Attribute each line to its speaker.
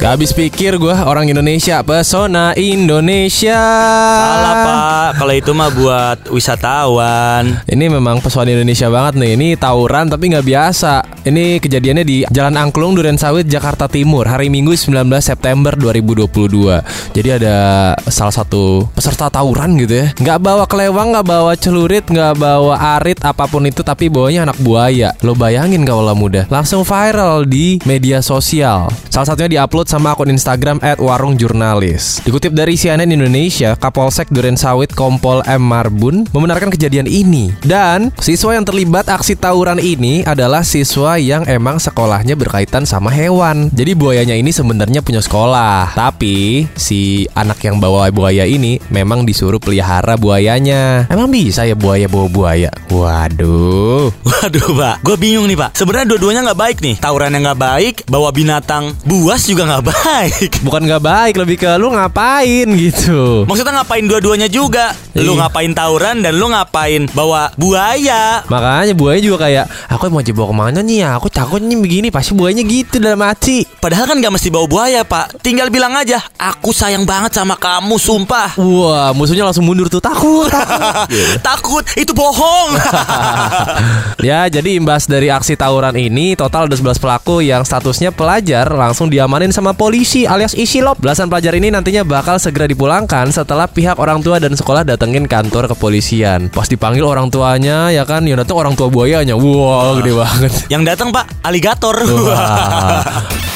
Speaker 1: Gak habis pikir gue orang Indonesia Pesona Indonesia.
Speaker 2: Salah pak, kalau itu mah buat wisatawan.
Speaker 1: Ini memang pesona Indonesia banget nih. Ini tawuran tapi nggak biasa. Ini kejadiannya di Jalan Angklung Duren Sawit Jakarta Timur Hari Minggu 19 September 2022 Jadi ada salah satu peserta tawuran gitu ya. Nggak bawa kelewang, nggak bawa celurit, nggak bawa arit Apa pun itu tapi bawanya anak buaya. Lo bayangin kalau muda. Langsung viral di media sosial. Salah satunya diupload sama akun Instagram @warungjurnalis. Dikutip dari CNN Indonesia, Kapolsek Duren Sawit Kompol M Marbun membenarkan kejadian ini. Dan siswa yang terlibat aksi tawuran ini adalah siswa yang emang sekolahnya berkaitan sama hewan. Jadi buayanya ini sebenarnya punya sekolah, tapi si anak yang bawa buaya ini memang disuruh pelihara buayanya. Emang bisa ya buaya bawa buaya? Waduh.
Speaker 2: Waduh pak, gue bingung nih pak. Sebenarnya dua-duanya nggak baik nih. Tawuran yang nggak baik, bawa binatang buas juga nggak baik.
Speaker 1: Bukan nggak baik, lebih ke lu ngapain gitu.
Speaker 2: Maksudnya ngapain dua-duanya juga? Lu
Speaker 1: Iya.
Speaker 2: ngapain tawuran dan lu ngapain bawa buaya?
Speaker 1: Makanya buaya juga kayak Aku mau dibawa ke mana nih ya Aku takut nih begini Pasti buayanya gitu dalam hati
Speaker 2: Padahal kan gak mesti bawa buaya pak Tinggal bilang aja Aku sayang banget sama kamu sumpah
Speaker 1: Wah musuhnya langsung mundur tuh Takut takut
Speaker 2: Takut itu bohong
Speaker 1: Ya jadi imbas dari aksi tawuran ini Total ada 11 pelaku yang statusnya pelajar Langsung diamanin sama polisi alias isilop. Belasan pelajar ini nantinya bakal segera dipulangkan Setelah pihak orang tua dan sekolah datengin kantor kepolisian. Pas dipanggil orang tuanya ya kan Yang datang orang tua buayanya. Wah gede banget.
Speaker 2: Yang datang pak aligator.
Speaker 1: Wah.